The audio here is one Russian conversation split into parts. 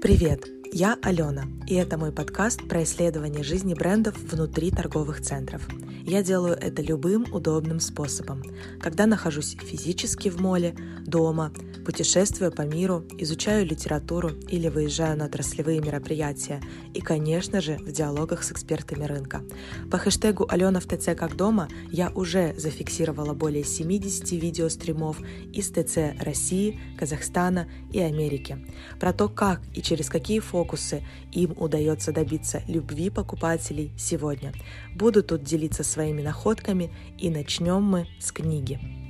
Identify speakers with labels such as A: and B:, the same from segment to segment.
A: Привет, я Алена, и это мой подкаст про исследование жизни брендов внутри торговых центров. Я делаю это любым удобным способом, когда нахожусь физически в моле, дома, путешествую по миру, изучаю литературу или выезжаю на отраслевые мероприятия и, конечно же, в диалогах с экспертами рынка. По хэштегу «Алена в ТЦ как дома» я уже зафиксировала более 70 видеостримов из ТЦ России, Казахстана и Америки про то, как и через какие фокусы им удается добиться любви покупателей сегодня. Буду тут делиться своими находками и начнем мы с книги.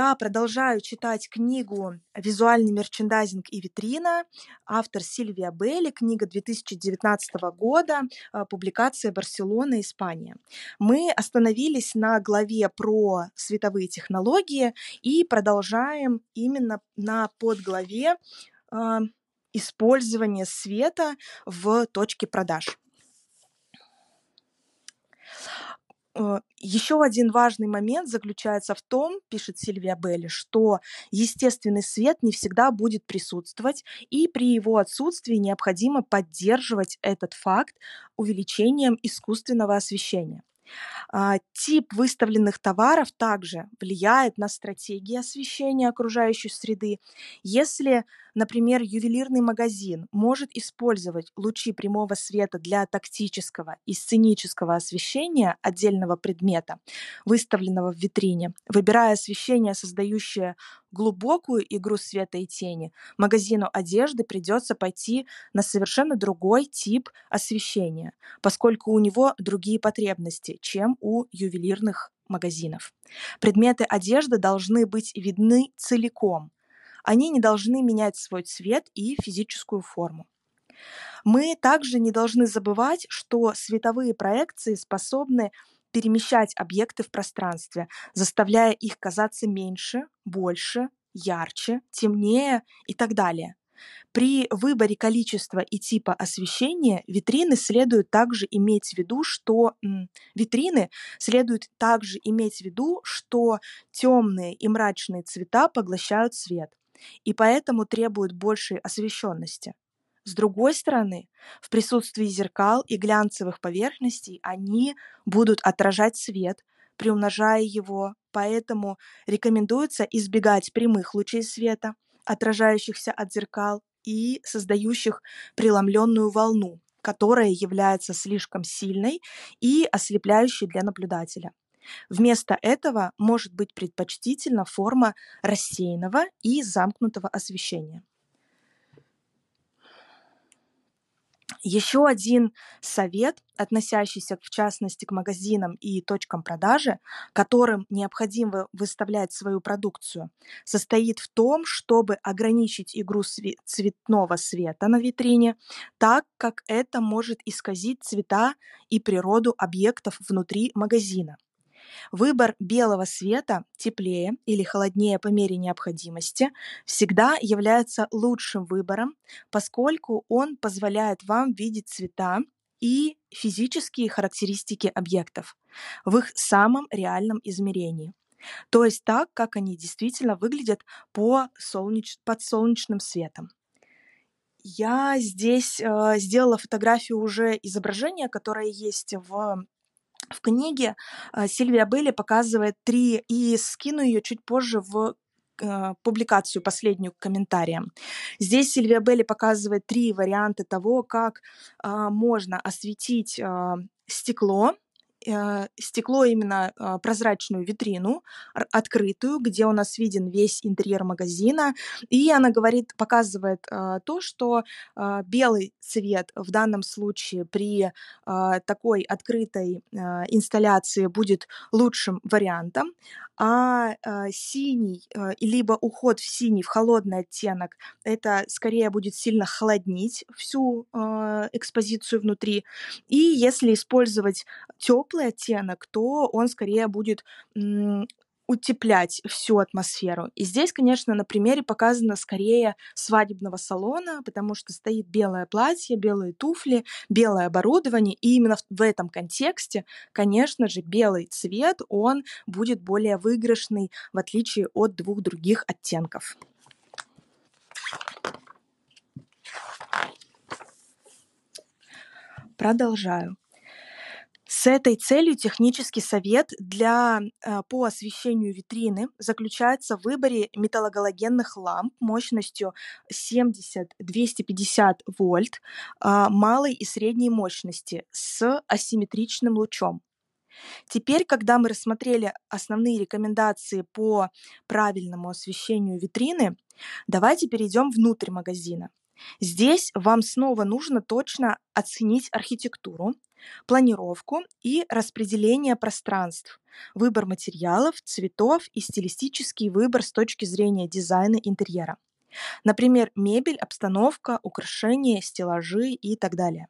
A: Я продолжаю читать книгу «Визуальный мерчендайзинг и витрина». Автор Сильвия Белли, книга 2019 года, а, публикация Барселона, Испания. Мы остановились на главе про световые технологии и продолжаем именно на подглаве э, использование света в точке продаж. Э, Еще один важный момент заключается в том, пишет Сильвия Белли, что естественный свет не всегда будет присутствовать, и при его отсутствии необходимо поддерживать этот факт увеличением искусственного освещения. А, тип выставленных товаров также влияет на стратегии освещения окружающей среды. Если, например, ювелирный магазин может использовать лучи прямого света для тактического и сценического освещения отдельного предмета, выставленного в витрине, выбирая освещение, создающее глубокую игру света и тени, магазину одежды придется пойти на совершенно другой тип освещения, поскольку у него другие потребности, чем у ювелирных магазинов. Предметы одежды должны быть видны целиком. Они не должны менять свой цвет и физическую форму. Мы также не должны забывать, что световые проекции способны перемещать объекты в пространстве, заставляя их казаться меньше, больше, ярче, темнее и так далее. При выборе количества и типа освещения витрины следует также иметь в виду, что витрины следует также иметь в виду, что темные и мрачные цвета поглощают свет и поэтому требуют большей освещенности. С другой стороны, в присутствии зеркал и глянцевых поверхностей они будут отражать свет, приумножая его, поэтому рекомендуется избегать прямых лучей света, отражающихся от зеркал и создающих преломленную волну, которая является слишком сильной и ослепляющей для наблюдателя. Вместо этого может быть предпочтительна форма рассеянного и замкнутого освещения. Еще один совет, относящийся в частности к магазинам и точкам продажи, которым необходимо выставлять свою продукцию, состоит в том, чтобы ограничить игру цветного света на витрине, так как это может исказить цвета и природу объектов внутри магазина. Выбор белого света, теплее или холоднее по мере необходимости, всегда является лучшим выбором, поскольку он позволяет вам видеть цвета и физические характеристики объектов в их самом реальном измерении. То есть так, как они действительно выглядят по солнеч... под солнечным светом. Я здесь э, сделала фотографию уже изображения, которое есть в в книге а, Сильвия Белли показывает три, и скину ее чуть позже в а, публикацию последнюю к комментариям. Здесь Сильвия Белли показывает три варианта того, как э, можно осветить э, стекло, э, стекло именно э, прозрачную витрину, открытую, где у нас виден весь интерьер магазина. И она говорит, показывает э, то, что э, белый цвет в данном случае при э, такой открытой э, инсталляции будет лучшим вариантом, а э, синий, э, либо уход в синий, в холодный оттенок, это скорее будет сильно холоднить всю э, экспозицию внутри. И если использовать теплый оттенок, то он скорее будет утеплять всю атмосферу. И здесь, конечно, на примере показано скорее свадебного салона, потому что стоит белое платье, белые туфли, белое оборудование, и именно в этом контексте, конечно же, белый цвет, он будет более выигрышный, в отличие от двух других оттенков. Продолжаю. Этой целью технический совет для, э, по освещению витрины заключается в выборе металлогалогенных ламп мощностью 70-250 вольт а, малой и средней мощности с асимметричным лучом. Теперь, когда мы рассмотрели основные рекомендации по правильному освещению витрины, давайте перейдем внутрь магазина. Здесь вам снова нужно точно оценить архитектуру, планировку и распределение пространств, выбор материалов, цветов и стилистический выбор с точки зрения дизайна интерьера. Например, мебель, обстановка, украшения, стеллажи и так далее.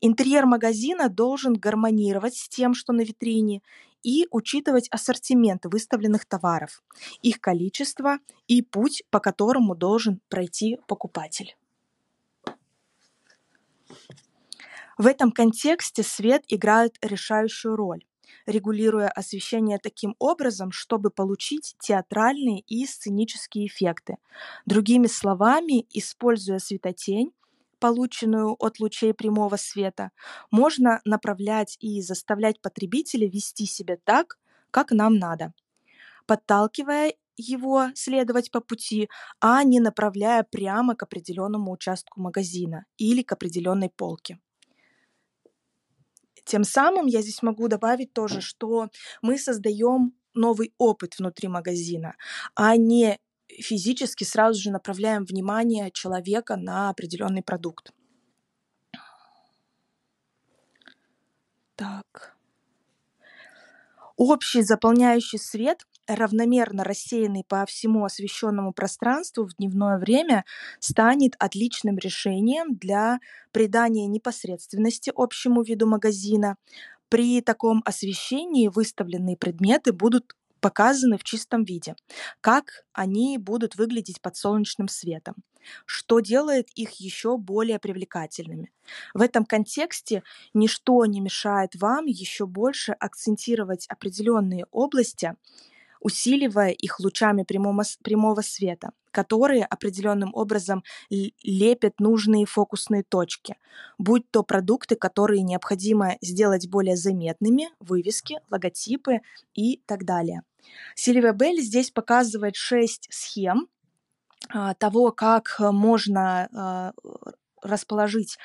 A: Интерьер магазина должен гармонировать с тем, что на витрине, и учитывать ассортимент выставленных товаров, их количество и путь, по которому должен пройти покупатель. В этом контексте свет играет решающую роль, регулируя освещение таким образом, чтобы получить театральные и сценические эффекты. Другими словами, используя светотень, полученную от лучей прямого света, можно направлять и заставлять потребителя вести себя так, как нам надо, подталкивая его следовать по пути, а не направляя прямо к определенному участку магазина или к определенной полке. Тем самым я здесь могу добавить тоже, что мы создаем новый опыт внутри магазина, а не физически сразу же направляем внимание человека на определенный продукт. Так. Общий заполняющий свет равномерно рассеянный по всему освещенному пространству в дневное время станет отличным решением для придания непосредственности общему виду магазина. При таком освещении выставленные предметы будут показаны в чистом виде, как они будут выглядеть под солнечным светом, что делает их еще более привлекательными. В этом контексте ничто не мешает вам еще больше акцентировать определенные области, усиливая их лучами прямого, прямого света, которые определенным образом лепят нужные фокусные точки, будь то продукты, которые необходимо сделать более заметными, вывески, логотипы и так далее. Сильвия Белль здесь показывает шесть схем а, того, как можно а, расположить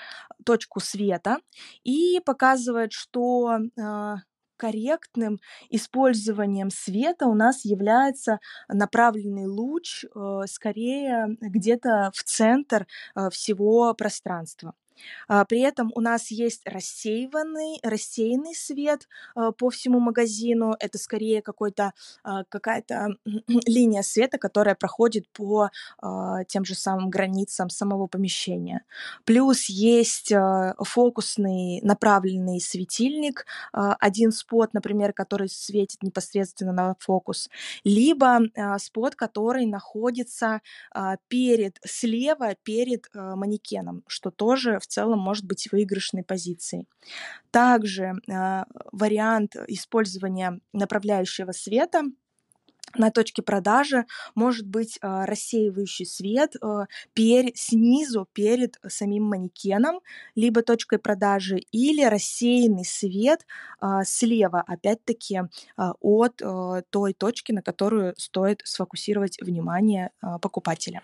A: точку света и показывает, что а, корректным использованием света у нас является направленный луч э, скорее где-то в центр э, всего пространства. А, при этом у нас есть рассеянный, рассеянный свет а, по всему магазину. Это скорее какой-то, а, какая-то линия света, которая проходит по тем же самым границам самого помещения. Плюс есть фокусный направленный светильник, один спот, например, который светит непосредственно на фокус, либо спот, который находится перед, слева перед манекеном, что тоже в целом может быть выигрышной позицией. Также э, вариант использования направляющего света на точке продажи может быть э, рассеивающий свет э, пер, снизу перед самим манекеном, либо точкой продажи, или рассеянный свет э, слева, опять-таки, от той точки, на которую стоит сфокусировать внимание покупателя.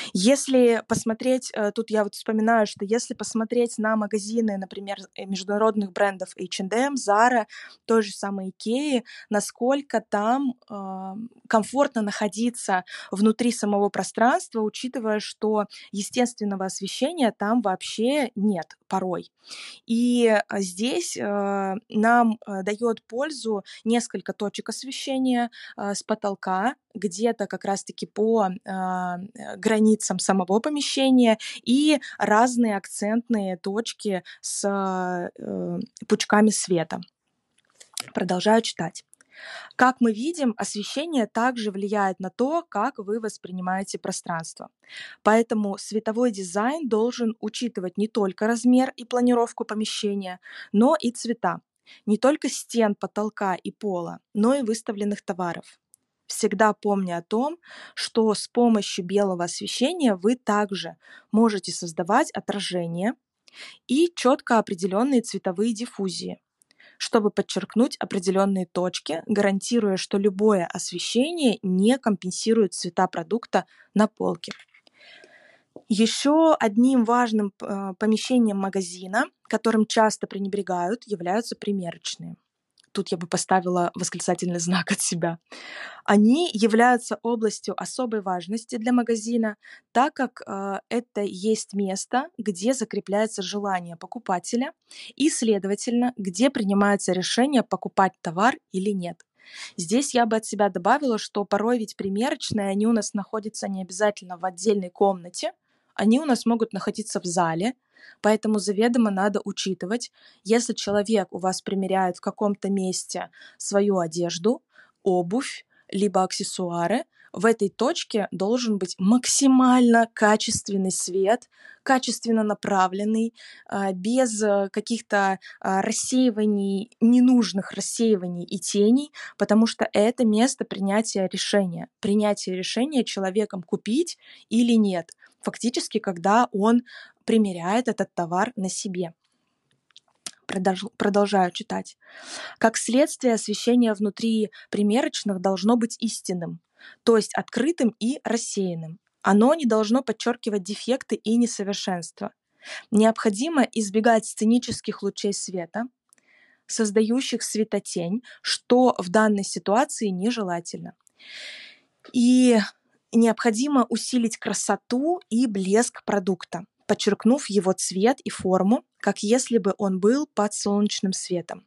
A: Если посмотреть, э, тут я вот вспоминаю, что если посмотреть на магазины, например, э, международных брендов H&M, Zara, той же самой Ikea, насколько там э, комфортно находиться внутри самого пространства, учитывая, что естественного освещения там вообще нет порой. И э, здесь э, нам э, дает пользу несколько точек освещения с потолка, где-то как раз-таки по границе границам самого помещения и разные акцентные точки с э, пучками света. Продолжаю читать. Как мы видим, освещение также влияет на то, как вы воспринимаете пространство. Поэтому световой дизайн должен учитывать не только размер и планировку помещения, но и цвета. Не только стен, потолка и пола, но и выставленных товаров. Всегда помня о том, что с помощью белого освещения вы также можете создавать отражения и четко определенные цветовые диффузии, чтобы подчеркнуть определенные точки, гарантируя, что любое освещение не компенсирует цвета продукта на полке. Еще одним важным э, помещением магазина, которым часто пренебрегают, являются примерочные тут я бы поставила восклицательный знак от себя, они являются областью особой важности для магазина, так как э, это есть место, где закрепляется желание покупателя и, следовательно, где принимается решение покупать товар или нет. Здесь я бы от себя добавила, что порой ведь примерочные, они у нас находятся не обязательно в отдельной комнате, они у нас могут находиться в зале, Поэтому заведомо надо учитывать, если человек у вас примеряет в каком-то месте свою одежду, обувь, либо аксессуары, в этой точке должен быть максимально качественный свет, качественно направленный, а, без э, каких-то а, рассеиваний, ненужных рассеиваний и теней, потому что это место принятия решения. Принятие решения человеком купить или нет. Фактически, когда он примеряет этот товар на себе. Продолжаю читать. Как следствие, освещение внутри примерочных должно быть истинным, то есть открытым и рассеянным. Оно не должно подчеркивать дефекты и несовершенства. Необходимо избегать сценических лучей света, создающих светотень, что в данной ситуации нежелательно. И необходимо усилить красоту и блеск продукта подчеркнув его цвет и форму, как если бы он был под солнечным светом,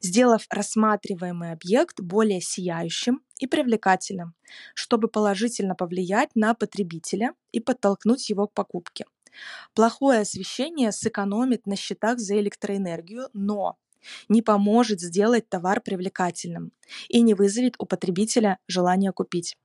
A: сделав рассматриваемый объект более сияющим и привлекательным, чтобы положительно повлиять на потребителя и подтолкнуть его к покупке. Плохое освещение сэкономит на счетах за электроэнергию, но не поможет сделать товар привлекательным и не вызовет у потребителя желание купить.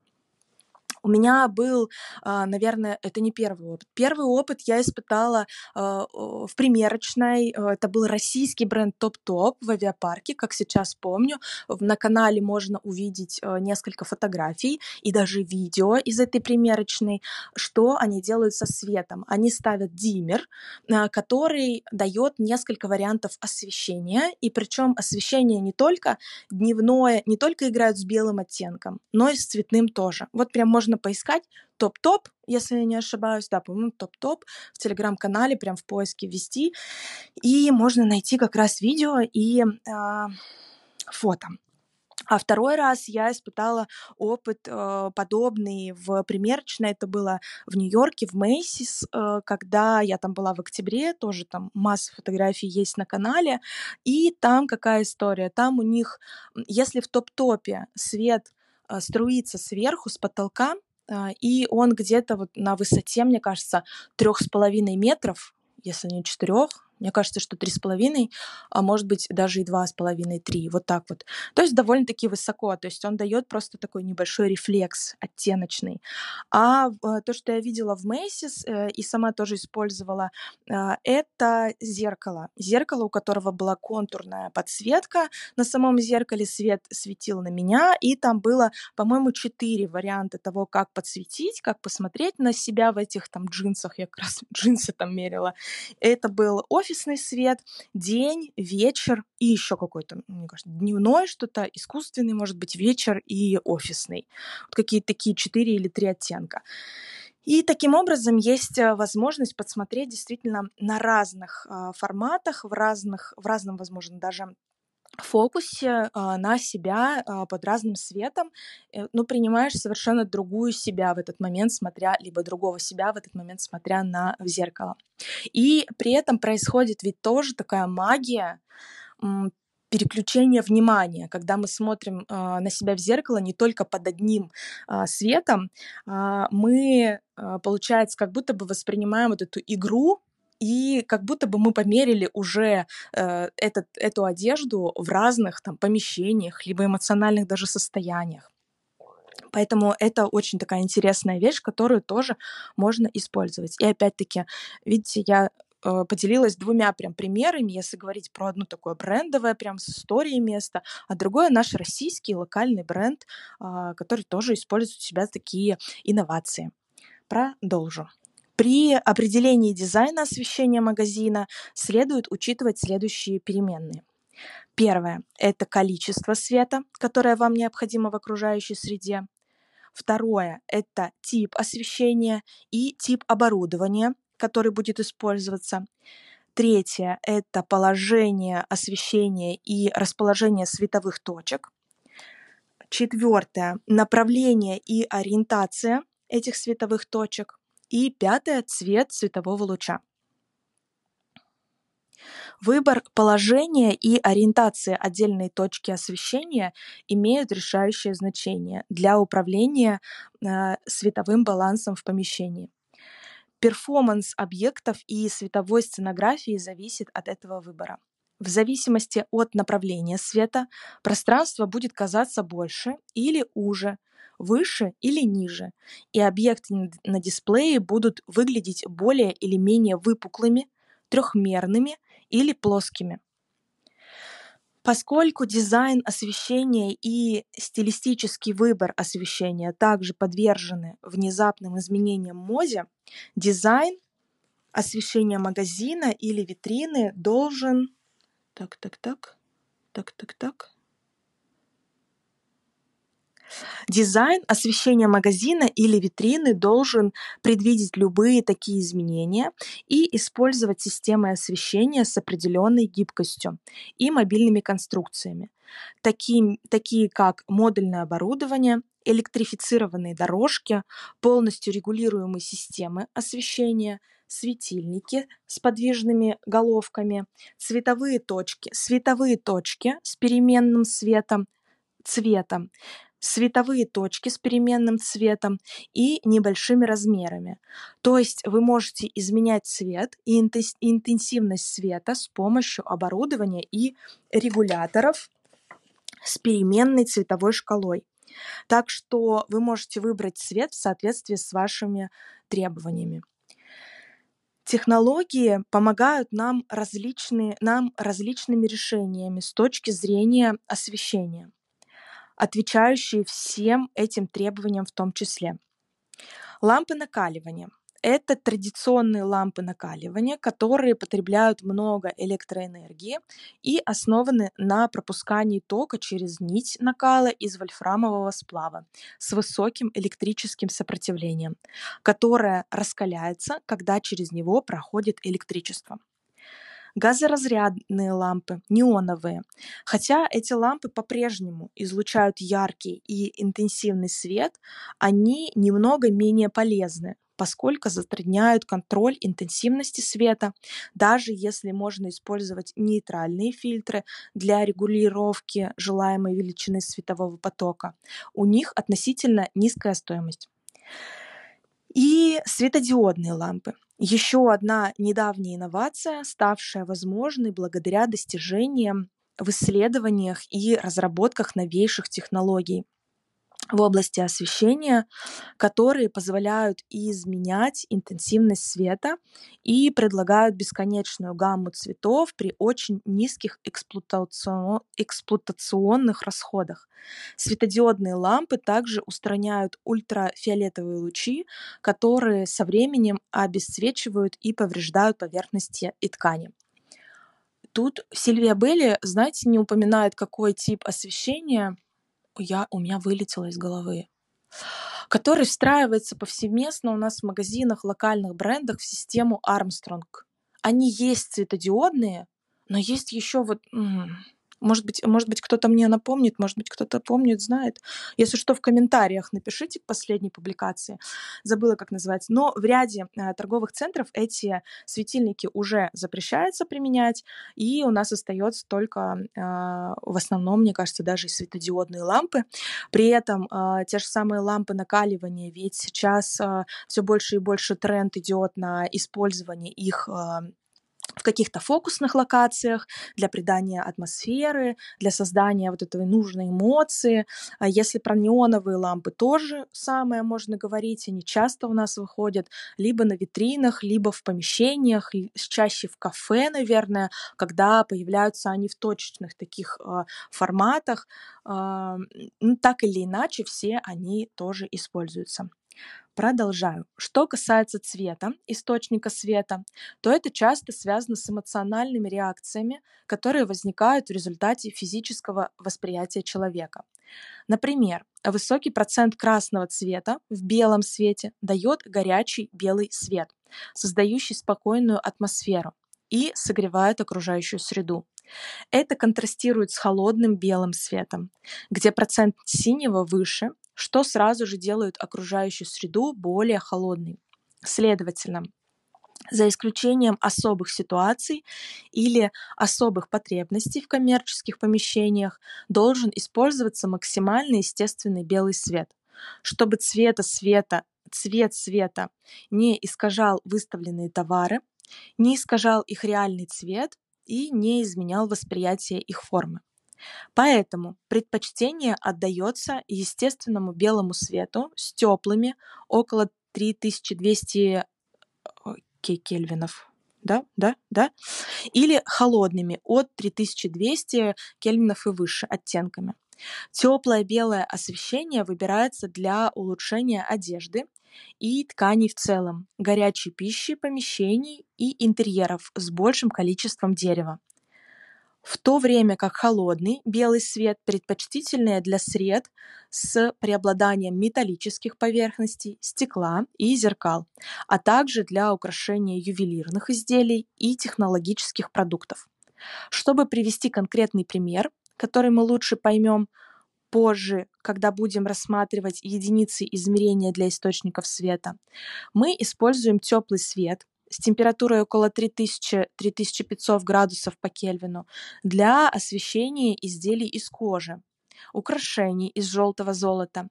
A: У меня был, а, наверное, это не первый опыт. Первый опыт я испытала а, в примерочной. Э, это был российский бренд Топ-Топ в авиапарке, как сейчас помню. На канале можно увидеть э, несколько фотографий и даже видео из этой примерочной, что они делают со светом. Они ставят диммер, а, который дает несколько вариантов освещения, и причем освещение не только дневное, не только играют с белым оттенком, но и с цветным тоже. Вот прям можно можно поискать топ-топ, если я не ошибаюсь, да, по-моему, топ-топ в телеграм-канале, прям в поиске ввести, и можно найти как раз видео и э, фото. А второй раз я испытала опыт э, подобный в примерочной. Это было в Нью-Йорке, в Мейсис, э, когда я там была в октябре, тоже там масса фотографий есть на канале. И там какая история? Там у них, если в топ-топе свет э, струится сверху, с потолка, и он где-то вот на высоте, мне кажется, трех с половиной метров, если не четырех, мне кажется, что три с половиной, а может быть даже и два с половиной, три, вот так вот. То есть довольно-таки высоко, то есть он дает просто такой небольшой рефлекс оттеночный. А э, то, что я видела в Мейсис э, и сама тоже использовала, а, это зеркало. Зеркало, у которого была контурная подсветка. На самом зеркале свет светил на меня, и там было, по-моему, четыре варианта того, как подсветить, как посмотреть на себя в этих там джинсах. Я как раз джинсы там мерила. Это был офис офисный свет, день, вечер и еще какой-то, мне кажется, дневной что-то, искусственный, может быть, вечер и офисный. Вот какие-то такие четыре или три оттенка. И таким образом есть э, возможность подсмотреть действительно на разных э, форматах, в разных, в разном, возможно, даже фокусе а, на себя а, под разным светом, э, ну, принимаешь совершенно другую себя в этот момент, смотря, либо другого себя в этот момент, смотря на в зеркало. И при этом происходит ведь тоже такая магия, переключение внимания, когда мы смотрим э, на себя в зеркало не только под одним э, светом, э, мы, э, получается, как будто бы воспринимаем вот эту игру и как будто бы мы померили уже э, этот, эту одежду в разных там помещениях, либо эмоциональных даже состояниях. Поэтому это очень такая интересная вещь, которую тоже можно использовать. И опять-таки, видите, я э, поделилась двумя прям примерами, если говорить про одно такое брендовое, прям с историей места, а другое наш российский локальный бренд, э, который тоже использует у себя такие инновации. Продолжу. При определении дизайна освещения магазина следует учитывать следующие переменные. Первое – это количество света, которое вам необходимо в окружающей среде. Второе – это тип освещения и тип оборудования, который будет использоваться. Третье – это положение освещения и расположение световых точек. Четвертое – направление и ориентация этих световых точек. И пятое – цвет светового луча. Выбор положения и ориентация отдельной точки освещения имеют решающее значение для управления э, световым балансом в помещении. Перформанс объектов и световой сценографии зависит от этого выбора. В зависимости от направления света пространство будет казаться больше или уже, выше или ниже, и объекты на дисплее будут выглядеть более или менее выпуклыми, трехмерными или плоскими. Поскольку дизайн освещения и стилистический выбор освещения также подвержены внезапным изменениям моде, дизайн освещения магазина или витрины должен... Так, так, так, так, так, так. Дизайн освещения магазина или витрины должен предвидеть любые такие изменения и использовать системы освещения с определенной гибкостью и мобильными конструкциями, такие, такие как модульное оборудование, электрифицированные дорожки, полностью регулируемые системы освещения, светильники с подвижными головками, цветовые точки, световые точки с переменным светом, цветом, световые точки с переменным цветом и небольшими размерами. То есть вы можете изменять цвет и интенсивность света с помощью оборудования и регуляторов с переменной цветовой шкалой. Так что вы можете выбрать цвет в соответствии с вашими требованиями. Технологии помогают нам, различные, нам различными решениями с точки зрения освещения отвечающие всем этим требованиям в том числе. Лампы накаливания. Это традиционные лампы накаливания, которые потребляют много электроэнергии и основаны на пропускании тока через нить накала из вольфрамового сплава с высоким электрическим сопротивлением, которое раскаляется, когда через него проходит электричество газоразрядные лампы, неоновые. Хотя эти лампы по-прежнему излучают яркий и интенсивный свет, они немного менее полезны, поскольку затрудняют контроль интенсивности света, даже если можно использовать нейтральные фильтры для регулировки желаемой величины светового потока. У них относительно низкая стоимость. И светодиодные лампы. Еще одна недавняя инновация, ставшая возможной благодаря достижениям в исследованиях и разработках новейших технологий в области освещения, которые позволяют изменять интенсивность света и предлагают бесконечную гамму цветов при очень низких эксплуатационных расходах. Светодиодные лампы также устраняют ультрафиолетовые лучи, которые со временем обесцвечивают и повреждают поверхности и ткани. Тут Сильвия Белли, знаете, не упоминает, какой тип освещения я, у меня вылетело из головы который встраивается повсеместно у нас в магазинах, локальных брендах в систему Armstrong. Они есть светодиодные, но есть еще вот Может быть, может быть, кто-то мне напомнит, может быть, кто-то помнит, знает. Если что, в комментариях напишите к последней публикации. Забыла, как называется. Но в ряде э, торговых центров эти светильники уже запрещается применять, и у нас остается только э, в основном, мне кажется, даже светодиодные лампы. При этом э, те же самые лампы накаливания, ведь сейчас э, все больше и больше тренд идет на использование их э, в каких-то фокусных локациях для придания атмосферы, для создания вот этой нужной эмоции. А если про неоновые лампы тоже самое можно говорить, они часто у нас выходят либо на витринах, либо в помещениях, чаще в кафе, наверное, когда появляются они в точечных таких э, форматах. Э, ну, так или иначе, все они тоже используются. Продолжаю. Что касается цвета, источника света, то это часто связано с эмоциональными реакциями, которые возникают в результате физического восприятия человека. Например, высокий процент красного цвета в белом свете дает горячий белый свет, создающий спокойную атмосферу и согревает окружающую среду. Это контрастирует с холодным белым светом, где процент синего выше что сразу же делает окружающую среду более холодной. Следовательно, за исключением особых ситуаций или особых потребностей в коммерческих помещениях, должен использоваться максимально естественный белый свет, чтобы цвета света, цвет света не искажал выставленные товары, не искажал их реальный цвет и не изменял восприятие их формы. Поэтому предпочтение отдается естественному белому свету с теплыми около 3200 кельвинов. Да, да, да. Или холодными от 3200 кельвинов и выше оттенками. Теплое белое освещение выбирается для улучшения одежды и тканей в целом, горячей пищи, помещений и интерьеров с большим количеством дерева в то время как холодный белый свет предпочтительнее для сред с преобладанием металлических поверхностей, стекла и зеркал, а также для украшения ювелирных изделий и технологических продуктов. Чтобы привести конкретный пример, который мы лучше поймем позже, когда будем рассматривать единицы измерения для источников света, мы используем теплый свет, с температурой около 3000-3500 градусов по Кельвину для освещения изделий из кожи, украшений из желтого золота,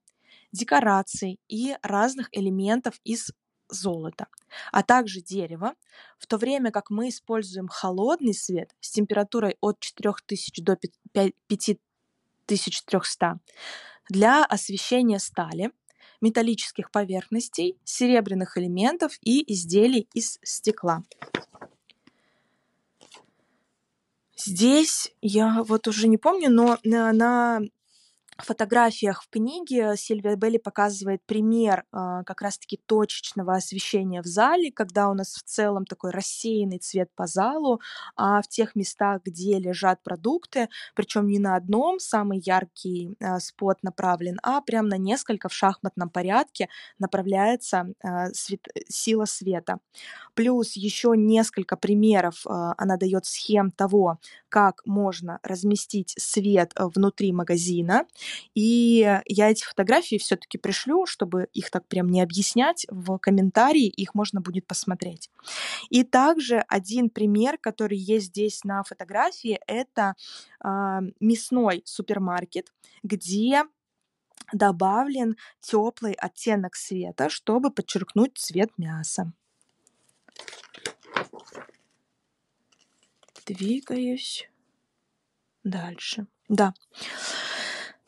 A: декораций и разных элементов из золота, а также дерева, в то время как мы используем холодный свет с температурой от 4000 до 5300 для освещения стали, металлических поверхностей, серебряных элементов и изделий из стекла. Здесь я вот уже не помню, но на, на фотографиях в книге Сильвия Белли показывает пример э, как раз-таки точечного освещения в зале, когда у нас в целом такой рассеянный цвет по залу, а в тех местах, где лежат продукты, причем не на одном самый яркий э, спот направлен, а прям на несколько в шахматном порядке направляется э, свет, сила света. Плюс еще несколько примеров э, она дает схем того, как можно разместить свет внутри магазина, и я эти фотографии все-таки пришлю, чтобы их так прям не объяснять в комментарии, их можно будет посмотреть. И также один пример, который есть здесь на фотографии, это э, мясной супермаркет, где добавлен теплый оттенок света, чтобы подчеркнуть цвет мяса. Двигаюсь дальше. Да.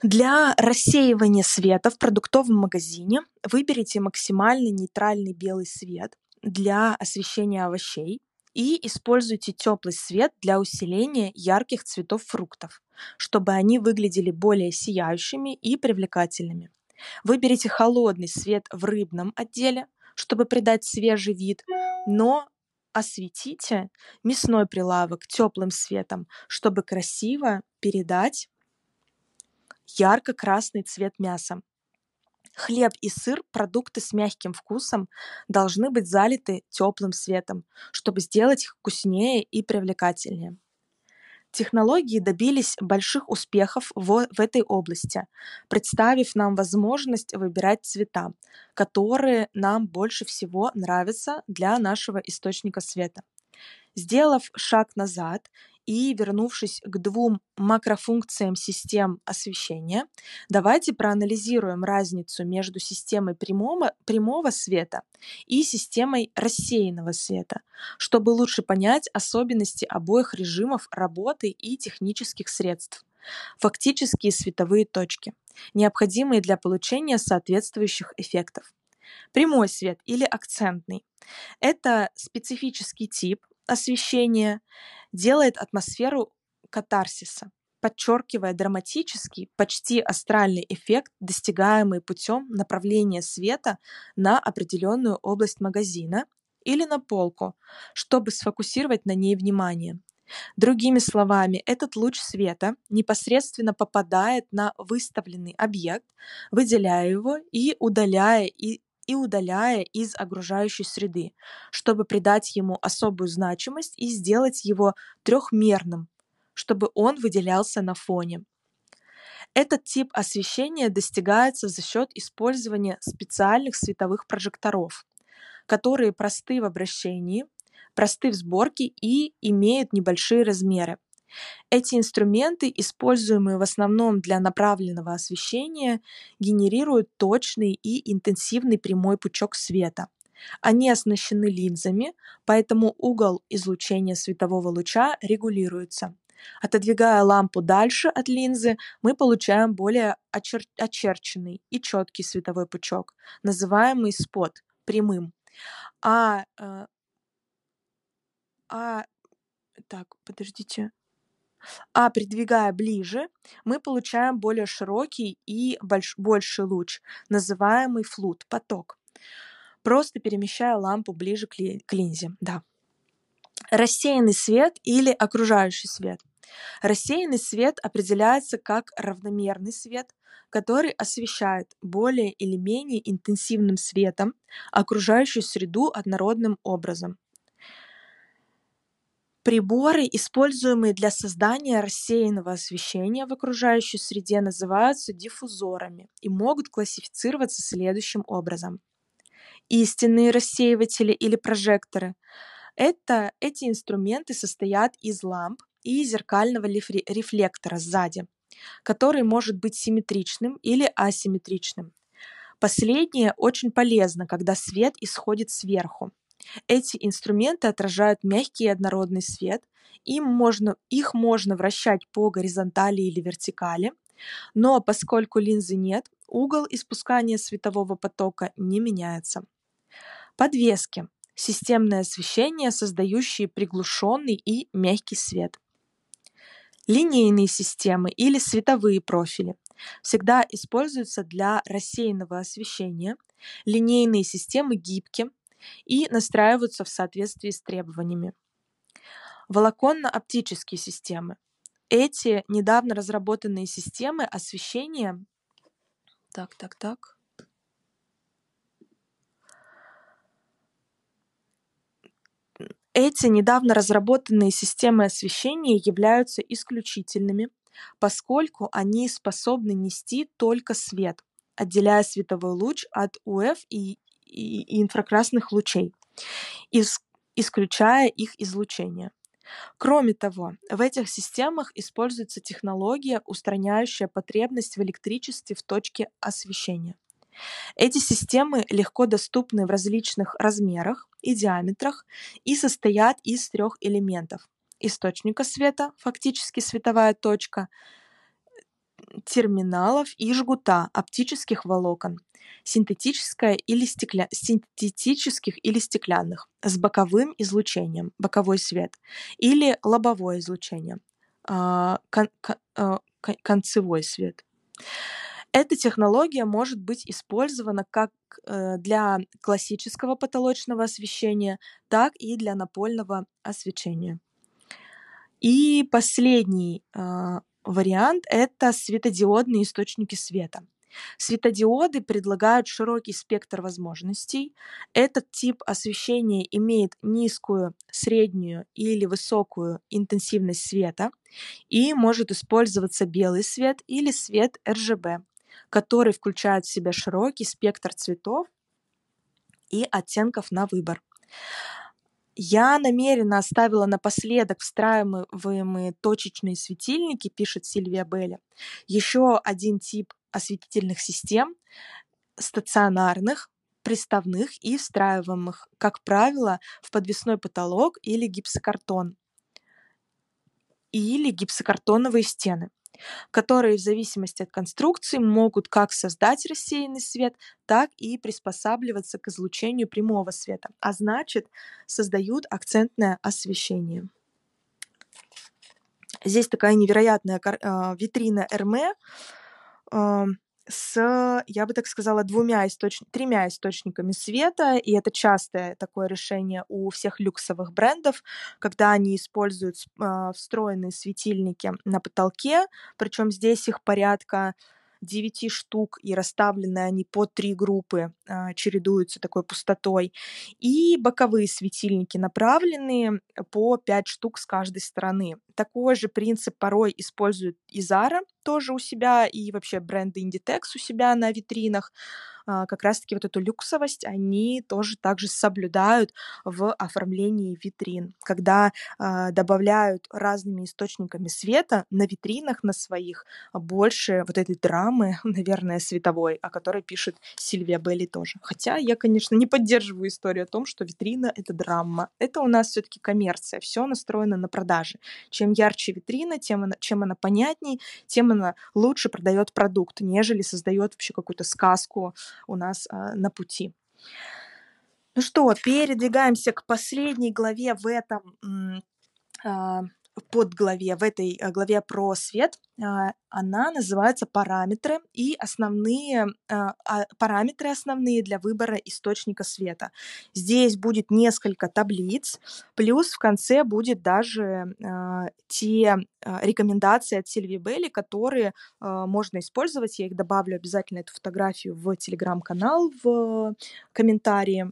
A: Для рассеивания света в продуктовом магазине выберите максимально нейтральный белый свет для освещения овощей и используйте теплый свет для усиления ярких цветов фруктов, чтобы они выглядели более сияющими и привлекательными. Выберите холодный свет в рыбном отделе, чтобы придать свежий вид, но осветите мясной прилавок теплым светом, чтобы красиво передать ярко-красный цвет мяса. Хлеб и сыр, продукты с мягким вкусом, должны быть залиты теплым светом, чтобы сделать их вкуснее и привлекательнее. Технологии добились больших успехов в, в этой области, представив нам возможность выбирать цвета, которые нам больше всего нравятся для нашего источника света. Сделав шаг назад и вернувшись к двум макрофункциям систем освещения, давайте проанализируем разницу между системой прямого, прямого света и системой рассеянного света, чтобы лучше понять особенности обоих режимов работы и технических средств. Фактические световые точки, необходимые для получения соответствующих эффектов. Прямой свет или акцентный – это специфический тип освещения, делает атмосферу катарсиса, подчеркивая драматический, почти астральный эффект, достигаемый путем направления света на определенную область магазина или на полку, чтобы сфокусировать на ней внимание. Другими словами, этот луч света непосредственно попадает на выставленный объект, выделяя его и удаляя и и удаляя из окружающей среды, чтобы придать ему особую значимость и сделать его трехмерным, чтобы он выделялся на фоне. Этот тип освещения достигается за счет использования специальных световых прожекторов, которые просты в обращении, просты в сборке и имеют небольшие размеры. Эти инструменты, используемые в основном для направленного освещения, генерируют точный и интенсивный прямой пучок света. Они оснащены линзами, поэтому угол излучения светового луча регулируется. Отодвигая лампу дальше от линзы, мы получаем более очер очерченный и четкий световой пучок, называемый спот, прямым. А, э, а так, подождите. А придвигая ближе, мы получаем более широкий и больш больший луч, называемый флут, поток, просто перемещая лампу ближе к, ли к линзе. Да. Рассеянный свет или окружающий свет. Рассеянный свет определяется как равномерный свет, который освещает более или менее интенсивным светом окружающую среду однородным образом. Приборы, используемые для создания рассеянного освещения в окружающей среде, называются диффузорами и могут классифицироваться следующим образом. Истинные рассеиватели или прожекторы – это, эти инструменты состоят из ламп и зеркального рефлектора сзади, который может быть симметричным или асимметричным. Последнее очень полезно, когда свет исходит сверху, эти инструменты отражают мягкий и однородный свет, им можно, их можно вращать по горизонтали или вертикали, но поскольку линзы нет, угол испускания светового потока не меняется. Подвески – системное освещение, создающее приглушенный и мягкий свет. Линейные системы или световые профили всегда используются для рассеянного освещения. Линейные системы гибки, и настраиваются в соответствии с требованиями. Волоконно-оптические системы. Эти недавно разработанные системы освещения... Так, так, так. Эти недавно разработанные системы освещения являются исключительными, поскольку они способны нести только свет, отделяя световой луч от УФ и и инфракрасных лучей, исключая их излучение. Кроме того, в этих системах используется технология, устраняющая потребность в электричестве в точке освещения. Эти системы легко доступны в различных размерах и диаметрах и состоят из трех элементов – источника света, фактически световая точка, терминалов и жгута оптических волокон, синтетическое или стекля... синтетических или стеклянных, с боковым излучением, боковой свет, или лобовое излучение, а, кон... А, концевой свет. Эта технология может быть использована как э, для классического потолочного освещения, так и для напольного освещения. И последний а, вариант – это светодиодные источники света – Светодиоды предлагают широкий спектр возможностей. Этот тип освещения имеет низкую, среднюю или высокую интенсивность света и может использоваться белый свет или свет RGB, который включает в себя широкий спектр цветов и оттенков на выбор. Я намеренно оставила напоследок встраиваемые точечные светильники, пишет Сильвия Белли. Еще один тип осветительных систем, стационарных, приставных и встраиваемых, как правило, в подвесной потолок или гипсокартон или гипсокартоновые стены, которые в зависимости от конструкции могут как создать рассеянный свет, так и приспосабливаться к излучению прямого света, а значит создают акцентное освещение. Здесь такая невероятная а, витрина Эрме, с, я бы так сказала, двумя источ... тремя источниками света, и это частое такое решение у всех люксовых брендов, когда они используют э, встроенные светильники на потолке, причем здесь их порядка 9 штук, и расставлены они по три группы, а, чередуются такой пустотой. И боковые светильники направленные по 5 штук с каждой стороны. Такой же принцип порой используют и Zara тоже у себя, и вообще бренды Inditex у себя на витринах. А, как раз-таки вот эту люксовость они тоже также соблюдают в оформлении витрин, когда а, добавляют разными источниками света на витринах на своих больше вот этой драмы, наверное, световой, о которой пишет Сильвия Белли тоже. Хотя я, конечно, не поддерживаю историю о том, что витрина — это драма. Это у нас все таки коммерция, все настроено на продажи. Чем ярче витрина, тем она, чем она понятней, тем она лучше продает продукт, нежели создает вообще какую-то сказку у нас а, на пути. Ну что, передвигаемся к последней главе в этом а, подглаве, в этой э, главе про свет, а, она называется «Параметры и основные а, а, параметры основные для выбора источника света». Здесь будет несколько таблиц, плюс в конце будет даже те рекомендации от Сильвии Белли, которые можно использовать. Я их добавлю обязательно эту фотографию в телеграм-канал в комментарии.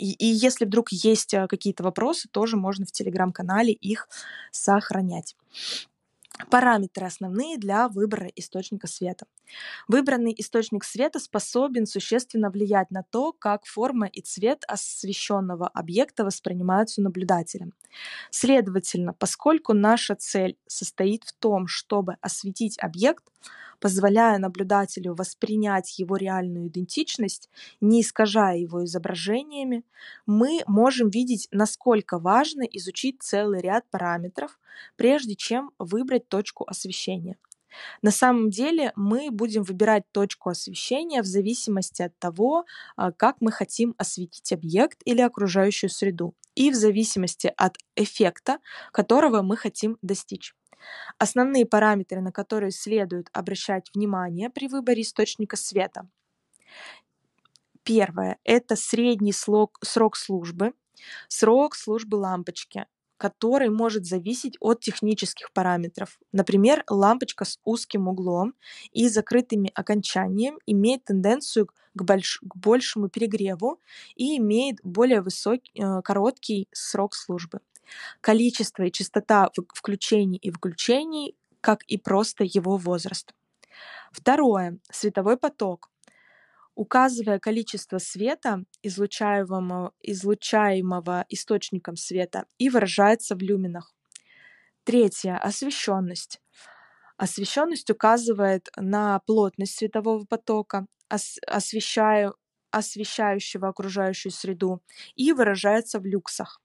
A: И, и если вдруг есть э, какие-то вопросы, тоже можно в телеграм-канале их сохранять. Параметры основные для выбора источника света. Выбранный источник света способен существенно влиять на то, как форма и цвет освещенного объекта воспринимаются наблюдателем. Следовательно, поскольку наша цель состоит в том, чтобы осветить объект, позволяя наблюдателю воспринять его реальную идентичность, не искажая его изображениями, мы можем видеть, насколько важно изучить целый ряд параметров, прежде чем выбрать точку освещения. На самом деле мы будем выбирать точку освещения в зависимости от того, а, как мы хотим осветить объект или окружающую среду, и в зависимости от эффекта, которого мы хотим достичь. Основные параметры, на которые следует обращать внимание при выборе источника света. Первое – это средний срок, службы, срок службы лампочки, который может зависеть от технических параметров. Например, лампочка с узким углом и закрытыми окончанием имеет тенденцию к, больш к большему перегреву и имеет более высокий, э, короткий срок службы количество и частота включений и выключений, как и просто его возраст. Второе. Световой поток. Указывая количество света, излучаемого, излучаемого источником света, и выражается в люминах. Третье. Освещенность. Освещенность указывает на плотность светового потока, ос освещаю, освещающего окружающую среду, и выражается в люксах.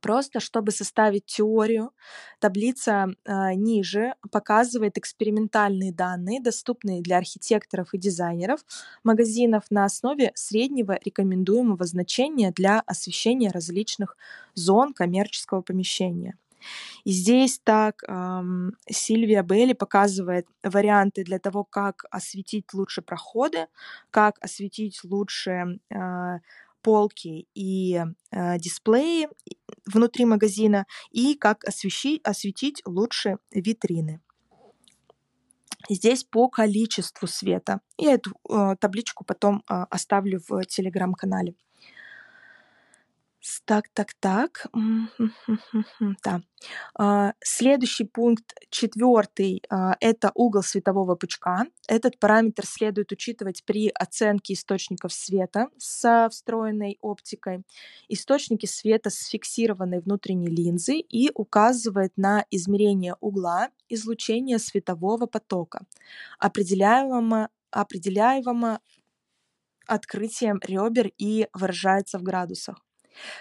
A: Просто чтобы составить теорию, таблица э, ниже показывает экспериментальные данные, доступные для архитекторов и дизайнеров магазинов на основе среднего рекомендуемого значения для освещения различных зон коммерческого помещения. И здесь так эм, Сильвия Белли показывает варианты для того, как осветить лучше проходы, как осветить лучше э, полки и э, дисплеи внутри магазина и как освещи, осветить лучше витрины. здесь по количеству света. Я эту э, табличку потом э, оставлю в телеграм-канале. Так, так, так. Да. А, следующий пункт, четвертый, а, это угол светового пучка. Этот параметр следует учитывать при оценке источников света со встроенной оптикой. Источники света с фиксированной внутренней линзой и указывает на измерение угла излучения светового потока, определяемого, определяемого открытием ребер и выражается в градусах.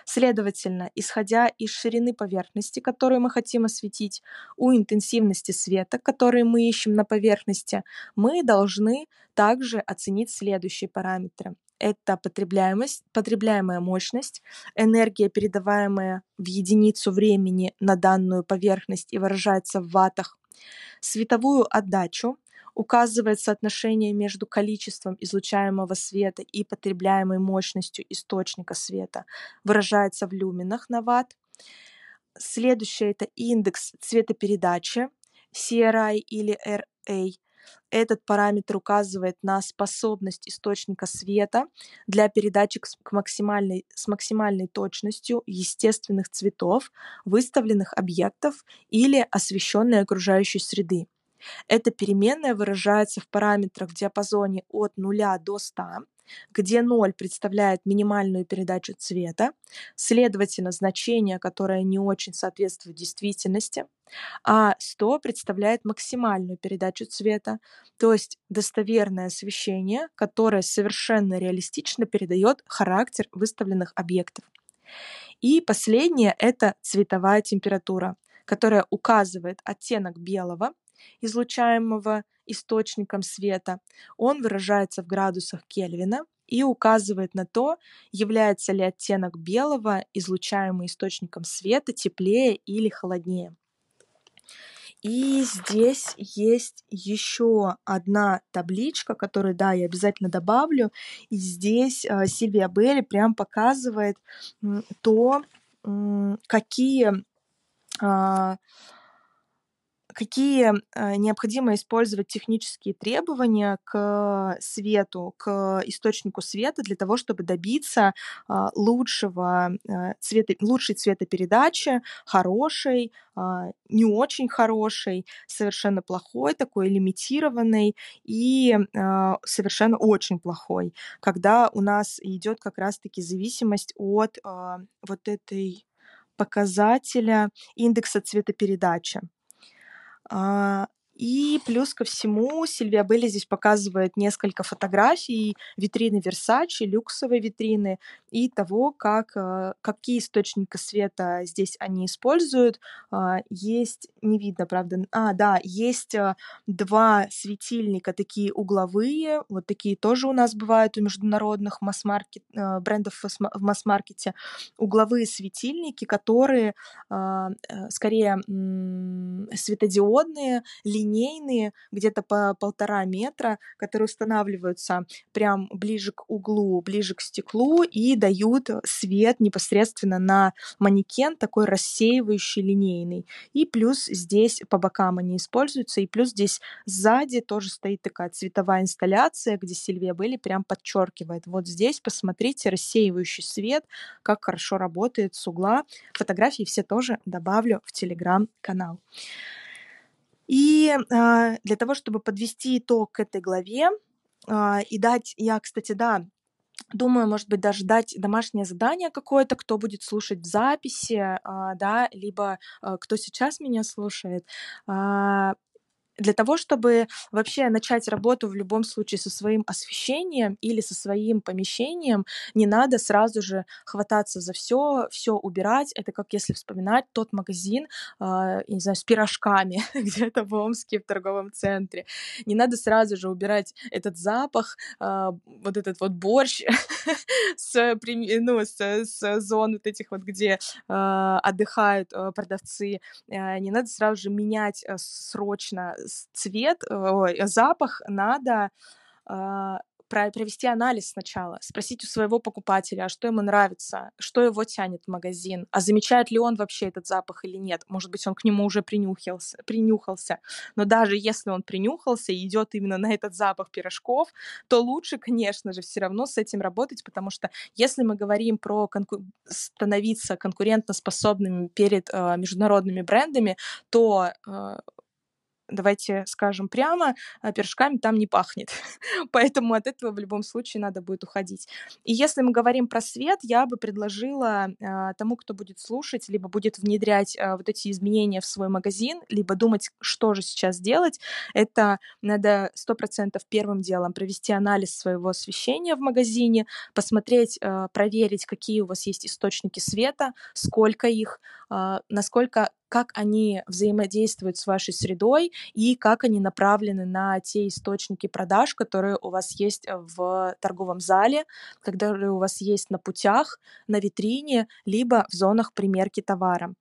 A: Следовательно, исходя из ширины поверхности, которую мы хотим осветить, у интенсивности света, который мы ищем на поверхности, мы должны также оценить следующие параметры. Это потребляемость, потребляемая мощность, энергия, передаваемая в единицу времени на данную поверхность и выражается в ваттах, световую отдачу, указывает соотношение между количеством излучаемого света и потребляемой мощностью источника света, выражается в люменах на ватт. Следующее это индекс цветопередачи, CRI или RA. Этот параметр указывает на способность источника света для передачи к максимальной, с максимальной точностью естественных цветов, выставленных объектов или освещенной окружающей среды. Эта переменная выражается в параметрах в диапазоне от 0 до 100, где 0 представляет минимальную передачу цвета, следовательно, значение, которое не очень соответствует действительности, а 100 представляет максимальную передачу цвета, то есть достоверное освещение, которое совершенно реалистично передает характер выставленных объектов. И последнее — это цветовая температура, которая указывает оттенок белого, излучаемого источником света, он выражается в градусах Кельвина и указывает на то, является ли оттенок белого, излучаемый источником света, теплее или холоднее. И здесь есть еще одна табличка, которую, да, я обязательно добавлю. И здесь э, Сильвия Белли прям показывает то, какие э, какие э, необходимо использовать технические требования к свету, к источнику света для того, чтобы добиться а, лучшего э, цвета, лучшей цветопередачи, хорошей, а, не очень хорошей, совершенно плохой, такой лимитированной и а, совершенно очень плохой, когда у нас идет как раз-таки зависимость от вот этой показателя индекса цветопередачи. А, и плюс ко всему Сильвия Белли здесь показывает несколько фотографий витрины Versace, люксовой витрины и того, как, э, какие источники света здесь они используют. А, есть, не видно, правда, а, да, есть э, два светильника, такие угловые, вот такие тоже у нас бывают у международных масс-маркет, э, брендов в масс-маркете, угловые светильники, которые а, скорее светодиодные, линейные, где-то по полтора метра, которые устанавливаются прям ближе к углу, ближе к стеклу и дают свет непосредственно на манекен, такой рассеивающий линейный. И плюс здесь по бокам они используются, и плюс здесь сзади тоже стоит такая цветовая инсталляция, где Сильвия Белли прям подчеркивает. Вот здесь посмотрите рассеивающий свет, как хорошо работает с угла. Фотографии все тоже добавлю в телеграм-канал. И а, для того, чтобы подвести итог к этой главе а, и дать, я, кстати, да, думаю, может быть, даже дать домашнее задание какое-то, кто будет слушать в записи, а, да, либо а, кто сейчас меня слушает, для того, чтобы вообще начать работу в любом случае со своим освещением или со своим помещением, не надо сразу же хвататься за все, все убирать. Это как если вспоминать тот магазин, э, не знаю, с пирожками где-то в Омске в торговом центре. Не надо сразу же убирать этот запах, э, вот этот вот борщ с, ну, с, с зон вот этих вот, где э, отдыхают э, продавцы. Э, не надо сразу же менять э, срочно цвет, ой, запах надо а, провести анализ сначала, спросить у своего покупателя, а что ему нравится, что его тянет в магазин, а замечает ли он вообще этот запах или нет. Может быть, он к нему уже принюхался, принюхался. Но даже если он принюхался и идет именно на этот запах пирожков, то лучше, конечно же, все равно с этим работать, потому что если мы говорим про конку... становиться конкурентоспособными перед э, международными брендами, то э, давайте скажем прямо, а, пирожками там не пахнет. Поэтому от этого в любом случае надо будет уходить. И если мы говорим про свет, я бы предложила э, тому, кто будет слушать, либо будет внедрять э, вот эти изменения в свой магазин, либо думать, что же сейчас делать, это надо сто процентов первым делом провести анализ своего освещения в магазине, посмотреть, проверить, какие у вас есть источники света, сколько их, насколько как они взаимодействуют с вашей средой и как они направлены на те источники продаж, которые у вас есть в торговом зале, которые у вас есть на путях, на витрине, либо в зонах примерки товара.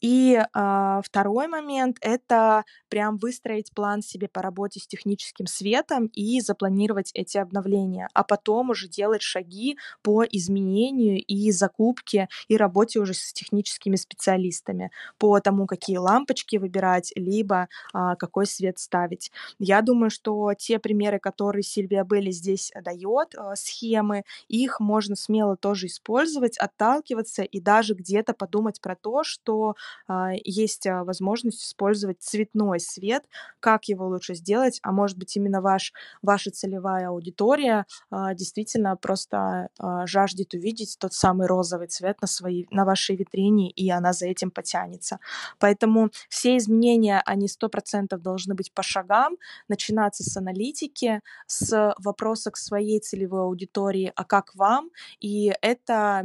A: И а, второй момент– это прям выстроить план себе по работе с техническим светом и запланировать эти обновления, а потом уже делать шаги по изменению и закупке и работе уже с техническими специалистами по тому, какие лампочки выбирать, либо а, какой свет ставить. Я думаю, что те примеры, которые Сильвия Белли здесь дает, а, схемы, их можно смело тоже использовать, отталкиваться и даже где-то подумать про то, что а, есть а, возможность использовать цветной свет, как его лучше сделать, а может быть именно ваш, ваша целевая аудитория а, действительно просто жаждет увидеть тот самый розовый цвет на, своей, на вашей витрине, и она за этим потянется. Поэтому все изменения, они сто процентов должны быть по шагам, начинаться с аналитики, с вопроса к своей целевой аудитории, а как вам, и это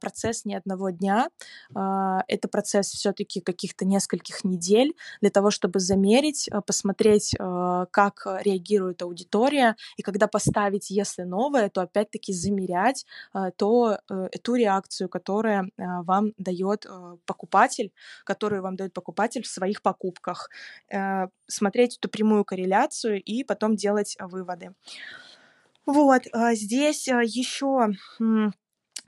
A: процесс не одного дня, это процесс все-таки каких-то нескольких недель для того, чтобы замерить, э, посмотреть, э, как реагирует аудитория, и когда поставить, если новое, то опять-таки замерять э, то эту реакцию, которая вам дает покупатель, которую вам дает покупатель в своих покупках, смотреть эту прямую корреляцию и потом делать выводы. Вот, а здесь еще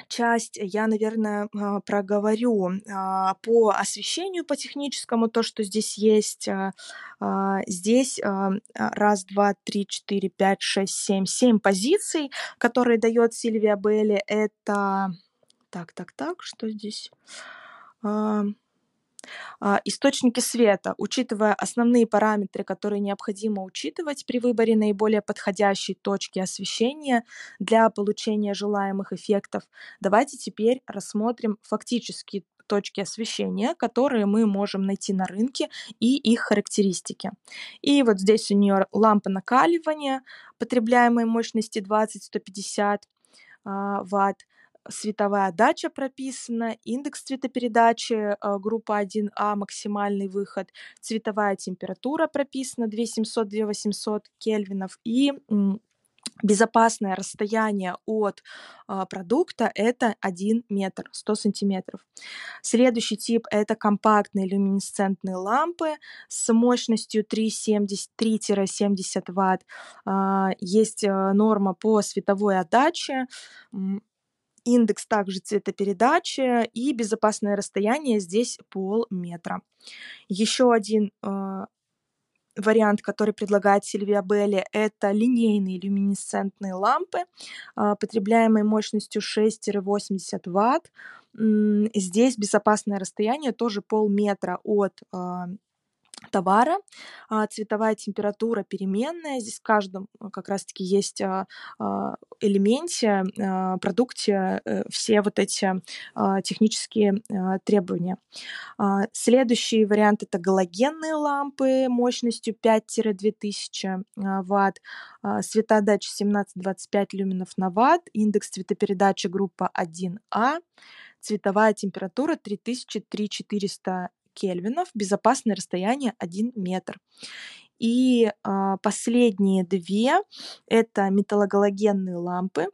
A: часть я, наверное, а, проговорю а, по освещению, по техническому, то, что здесь есть. А, здесь раз, два, три, четыре, пять, шесть, семь, семь позиций, которые дает Сильвия Белли. Это... Так, так, так, что здесь? А, источники света, учитывая основные параметры, которые необходимо учитывать при выборе наиболее подходящей точки освещения для получения желаемых эффектов, давайте теперь рассмотрим фактические точки освещения, которые мы можем найти на рынке и их характеристики. И вот здесь у нее лампа накаливания потребляемой мощности 20-150 а, ватт, световая дача прописана, индекс цветопередачи э, группа 1А, максимальный выход, цветовая температура прописана 2700-2800 кельвинов и безопасное расстояние от э, продукта это 1 метр 100 сантиметров. Следующий тип это компактные люминесцентные лампы с мощностью 3,70 Вт. Э, есть норма по световой отдаче индекс также цветопередачи и безопасное расстояние здесь полметра. Еще один э, вариант, который предлагает Сильвия Белли, это линейные люминесцентные лампы, э, потребляемой мощностью 6-80 Вт. Здесь безопасное расстояние тоже полметра от э, товара. А, цветовая температура переменная. Здесь в каждом э, как раз-таки есть а, а, элементе, продукте э, все вот эти технические требования. Следующий вариант это галогенные лампы мощностью 5-2000 Вт, светодача 17-25 люменов на Вт, индекс цветопередачи группа 1А, цветовая температура 3000-3400 кельвинов, безопасное расстояние 1 метр. И э, последние две это металлогалогенные лампы.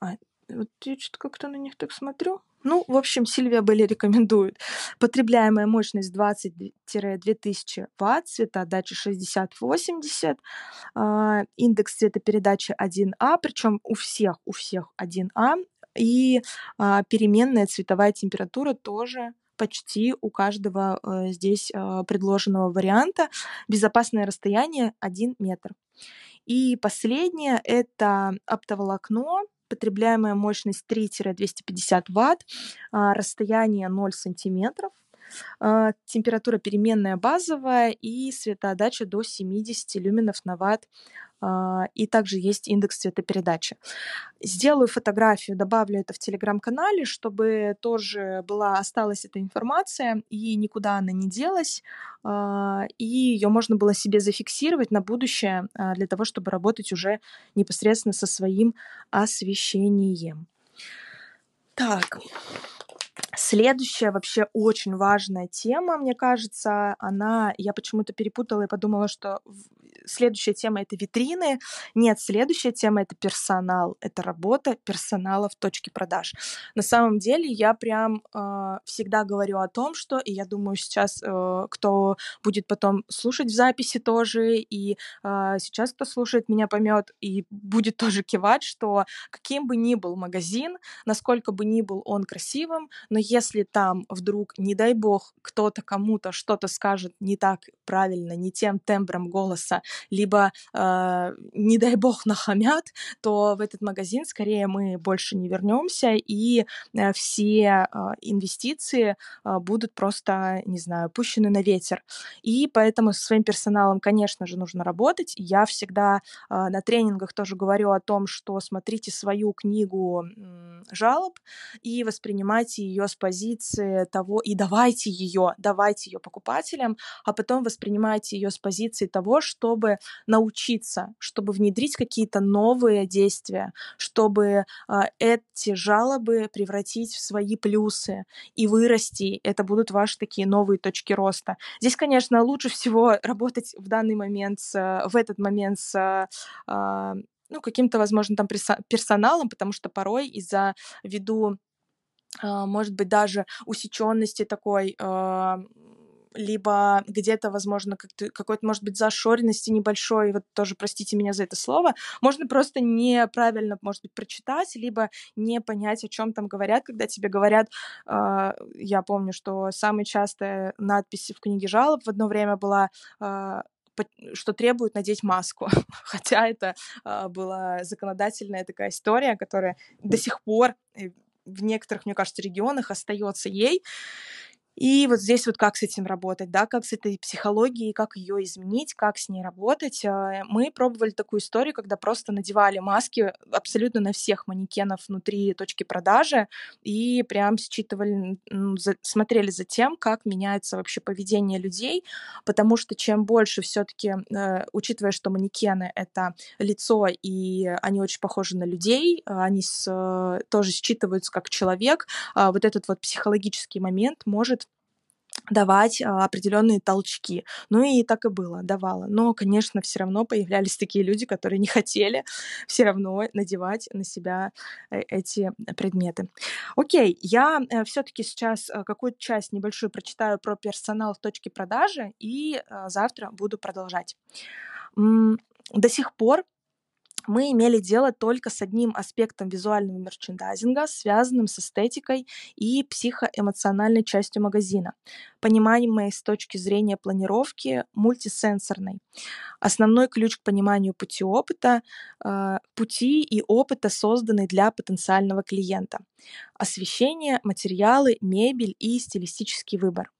A: А, вот я что-то как-то на них так смотрю. Ну, в общем, Сильвия Белли рекомендует. Потребляемая мощность 20-2000 Вт, цветоотдача 60-80, э, индекс цветопередачи 1А, причем у всех, у всех 1А, и э, переменная цветовая температура тоже почти у каждого э, здесь э, предложенного варианта. Безопасное расстояние 1 метр. И последнее — это оптоволокно, потребляемая мощность 3-250 Вт, а, расстояние 0 сантиметров, а, температура переменная базовая и светоотдача до 70 люменов на ватт а, и также есть индекс цветопередачи. Сделаю фотографию, добавлю это в телеграм-канале, чтобы тоже была, осталась эта информация, и никуда она не делась, а, и ее можно было себе зафиксировать на будущее для того, чтобы работать уже непосредственно со своим освещением. Так, Следующая вообще очень важная тема, мне кажется, она, я почему-то перепутала и подумала, что следующая тема это витрины. Нет, следующая тема это персонал, это работа персонала в точке продаж. На самом деле я прям э, всегда говорю о том, что, и я думаю сейчас, э, кто будет потом слушать в записи тоже, и э, сейчас кто слушает меня поймет и будет тоже кивать, что каким бы ни был магазин, насколько бы ни был он красивым, но если там вдруг, не дай бог, кто-то кому-то что-то скажет не так правильно, не тем тембром голоса, либо, э, не дай бог, нахамят, то в этот магазин скорее мы больше не вернемся, и э, все э, инвестиции э, будут просто, не знаю, пущены на ветер. И поэтому со своим персоналом, конечно же, нужно работать. Я всегда на тренингах тоже говорю о том, что смотрите свою книгу жалоб и воспринимайте ее с позиции того, и давайте ее, давайте ее покупателям, а потом воспринимайте ее с позиции того, чтобы чтобы научиться, чтобы внедрить какие-то новые действия, чтобы э, эти жалобы превратить в свои плюсы и вырасти. Это будут ваши такие новые точки роста. Здесь, конечно, лучше всего работать в данный момент, с, в этот момент с э, ну, каким-то, возможно, там персоналом, потому что порой из-за ввиду может быть, даже усеченности такой либо где-то, возможно, какой-то, может быть, зашоренности небольшой, вот тоже простите меня за это слово, можно просто неправильно, может быть, прочитать, либо не понять, о чем там говорят, когда тебе говорят, э, я помню, что самая частая надпись в книге жалоб в одно время была э, что требует надеть маску. Хотя это э, была законодательная такая история, которая до сих пор э, в некоторых, мне кажется, регионах остается ей. И вот здесь вот как с этим работать, да, как с этой психологией, как ее изменить, как с ней работать. А, мы пробовали такую историю, когда просто надевали маски абсолютно на всех манекенов внутри точки продажи и прям считывали, смотрели за тем, как меняется вообще поведение людей, потому что чем больше все-таки, э, учитывая, что манекены — это лицо, и они очень похожи на людей, они с, тоже считываются как человек, э, вот этот вот психологический момент может давать а, определенные толчки. Ну и так и было, давала. Но, конечно, все равно появлялись такие люди, которые не хотели все равно надевать на себя э, эти предметы. Окей, я э, все-таки сейчас э, какую-то часть небольшую прочитаю про персонал в точке продажи и завтра буду продолжать. До сих пор мы имели дело только с одним аспектом визуального мерчендайзинга, связанным с эстетикой и психоэмоциональной частью магазина, понимаемой с точки зрения планировки мультисенсорной. Основной ключ к пониманию пути опыта, э, пути и опыта, созданы для потенциального клиента. Освещение, материалы, мебель и стилистический выбор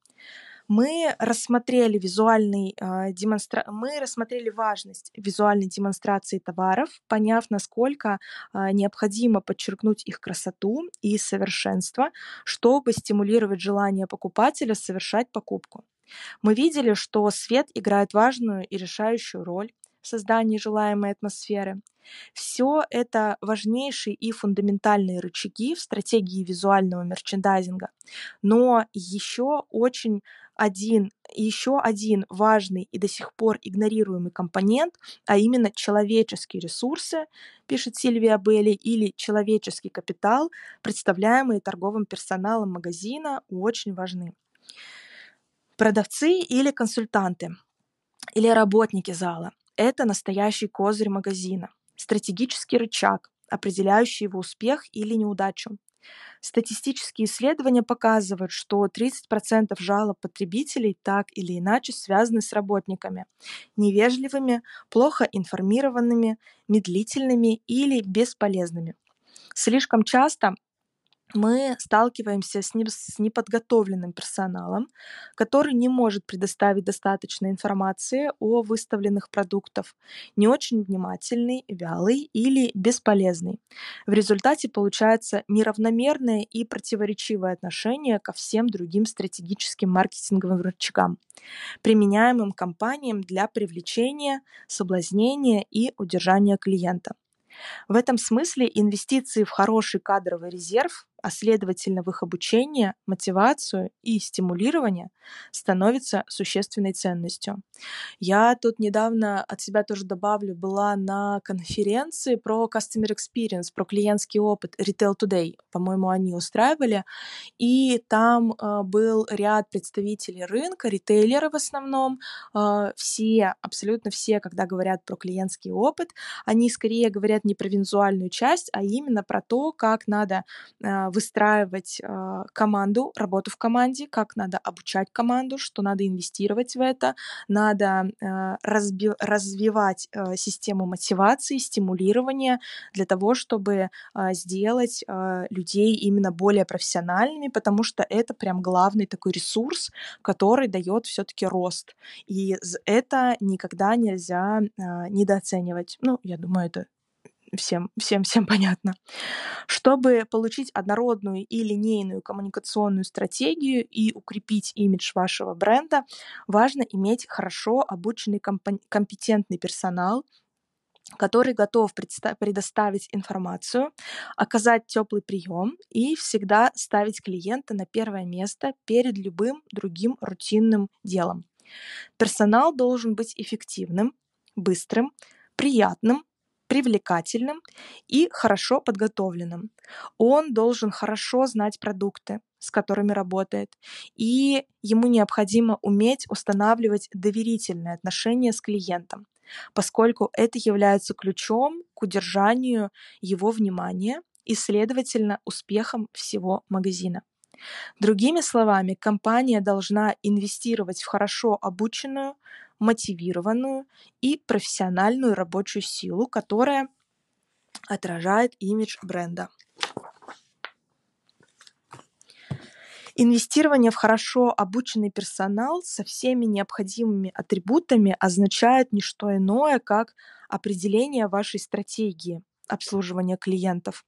A: мы рассмотрели визуальный э, демонстра... мы рассмотрели важность визуальной демонстрации товаров, поняв, насколько э, необходимо подчеркнуть их красоту и совершенство, чтобы стимулировать желание покупателя совершать покупку. Мы видели, что свет играет важную и решающую роль, создании желаемой атмосферы. Все это важнейшие и фундаментальные рычаги в стратегии визуального мерчендайзинга. Но еще очень один, еще один важный и до сих пор игнорируемый компонент, а именно человеческие ресурсы, пишет Сильвия Белли, или человеческий капитал, представляемый торговым персоналом магазина, очень важны. Продавцы или консультанты, или работники зала – это настоящий козырь магазина, стратегический рычаг, определяющий его успех или неудачу. Статистические исследования показывают, что 30% жалоб потребителей так или иначе связаны с работниками, невежливыми, плохо информированными, медлительными или бесполезными. Слишком часто мы сталкиваемся с, не, с неподготовленным персоналом, который не может предоставить достаточно информации о выставленных продуктах, не очень внимательный, вялый или бесполезный. В результате получается неравномерное и противоречивое отношение ко всем другим стратегическим маркетинговым рычагам, применяемым компаниям для привлечения, соблазнения и удержания клиента. В этом смысле инвестиции в хороший кадровый резерв а следовательно в их обучение, мотивацию и стимулирование становится существенной ценностью. Я тут недавно от себя тоже добавлю, была на конференции про Customer Experience, про клиентский опыт Retail Today, по-моему, они устраивали, и там э, был ряд представителей рынка, ритейлеры в основном, э, все, абсолютно все, когда говорят про клиентский опыт, они скорее говорят не про визуальную часть, а именно про то, как надо э, выстраивать э, команду, работу в команде, как надо обучать команду, что надо инвестировать в это, надо э, разби- развивать систему мотивации, стимулирования для того, чтобы сделать людей именно более профессиональными, потому что это прям главный такой ресурс, который дает все-таки рост. И это никогда нельзя недооценивать. Ну, я думаю, это всем, всем, всем понятно. Чтобы получить однородную и линейную коммуникационную стратегию и укрепить имидж вашего бренда, важно иметь хорошо обученный компетентный персонал, который готов предоставить информацию, оказать теплый прием и всегда ставить клиента на первое место перед любым другим рутинным делом. Персонал должен быть эффективным, быстрым, приятным, привлекательным и хорошо подготовленным. Он должен хорошо знать продукты, с которыми работает, и ему необходимо уметь устанавливать доверительные отношения с клиентом, поскольку это является ключом к удержанию его внимания и, следовательно, успехом всего магазина. Другими словами, компания должна инвестировать в хорошо обученную, мотивированную и профессиональную рабочую силу, которая отражает имидж бренда. Инвестирование в хорошо обученный персонал со всеми необходимыми атрибутами означает не что иное, как определение вашей стратегии обслуживания клиентов.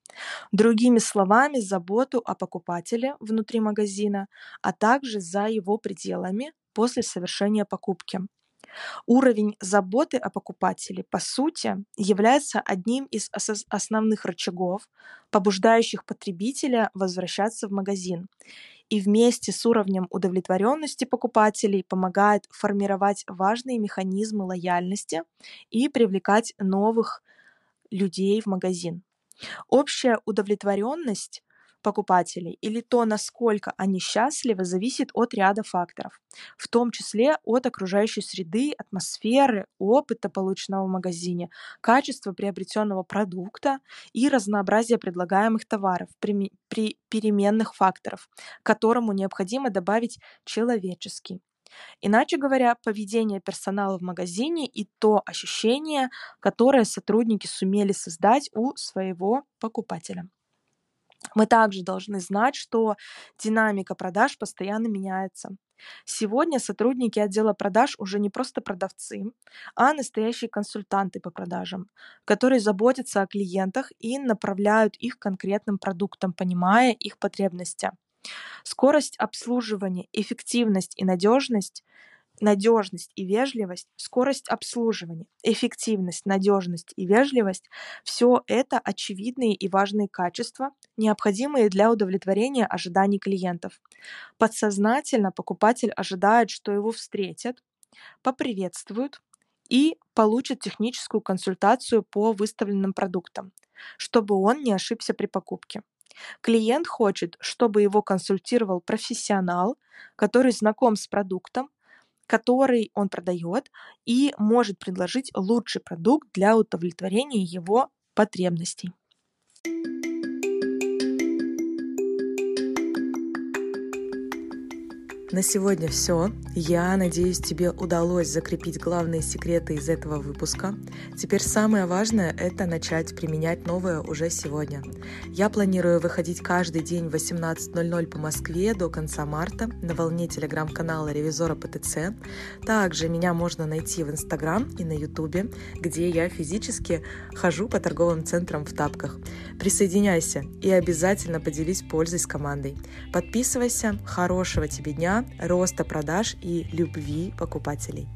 A: Другими словами, заботу о покупателе внутри магазина, а также за его пределами после совершения покупки. Уровень заботы о покупателе, по сути, является одним из основных рычагов, побуждающих потребителя возвращаться в магазин и вместе с уровнем удовлетворенности покупателей помогает формировать важные механизмы лояльности и привлекать новых людей в магазин. Общая удовлетворенность покупателей или то, насколько они счастливы, зависит от ряда факторов, в том числе от окружающей среды, атмосферы, опыта, полученного в магазине, качества приобретенного продукта и разнообразия предлагаемых товаров при, при переменных факторов, к которому необходимо добавить человеческий. Иначе говоря, поведение персонала в магазине и то ощущение, которое сотрудники сумели создать у своего покупателя. Мы также должны знать, что динамика продаж постоянно меняется. Сегодня сотрудники отдела продаж уже не просто продавцы, а настоящие консультанты по продажам, которые заботятся о клиентах и направляют их конкретным продуктам, понимая их потребности. Скорость обслуживания, эффективность и надежность надежность и вежливость, скорость обслуживания, эффективность, надежность и вежливость – все это очевидные и важные качества, необходимые для удовлетворения ожиданий клиентов. Подсознательно покупатель ожидает, что его встретят, поприветствуют и получит техническую консультацию по выставленным продуктам, чтобы он не ошибся при покупке. Клиент хочет, чтобы его консультировал профессионал, который знаком с продуктом, который он продает и может предложить лучший продукт для удовлетворения его потребностей.
B: На сегодня все. Я надеюсь, тебе удалось закрепить главные секреты из этого выпуска. Теперь самое важное — это начать применять новое уже сегодня. Я планирую выходить каждый день в 18.00 по Москве до конца марта на волне телеграм-канала Ревизора ПТЦ. Также меня можно найти в Инстаграм и на Ютубе, где я физически хожу по торговым центрам в тапках. Присоединяйся и обязательно поделись пользой с командой. Подписывайся. Хорошего тебе дня роста продаж и любви покупателей.